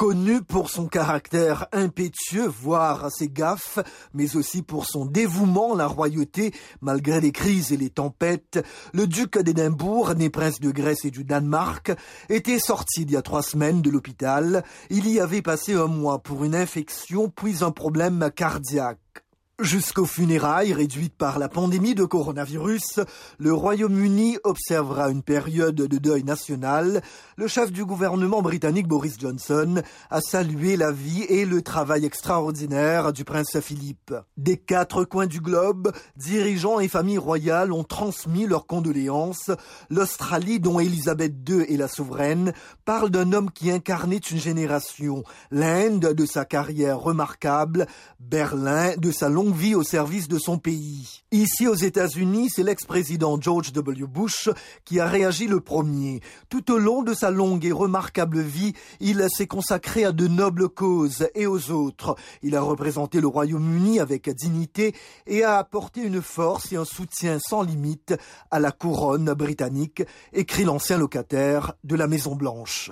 Connu pour son caractère impétueux, voire ses gaffes, mais aussi pour son dévouement à la royauté, malgré les crises et les tempêtes, le duc d'Édimbourg, né prince de Grèce et du Danemark, était sorti il y a trois semaines de l'hôpital. Il y avait passé un mois pour une infection puis un problème cardiaque. Jusqu'aux funérailles réduites par la pandémie de coronavirus, le Royaume-Uni observera une période de deuil national. Le chef du gouvernement britannique Boris Johnson a salué la vie et le travail extraordinaire du prince Philippe. Des quatre coins du globe, dirigeants et familles royales ont transmis leurs condoléances. L'Australie, dont Elisabeth II est la souveraine, parle d'un homme qui incarnait une génération. L'Inde de sa carrière remarquable, Berlin de sa longue vie au service de son pays. Ici aux États-Unis, c'est l'ex-président George W. Bush qui a réagi le premier. Tout au long de sa longue et remarquable vie, il s'est consacré à de nobles causes et aux autres. Il a représenté le Royaume-Uni avec dignité et a apporté une force et un soutien sans limite à la couronne britannique, écrit l'ancien locataire de la Maison Blanche.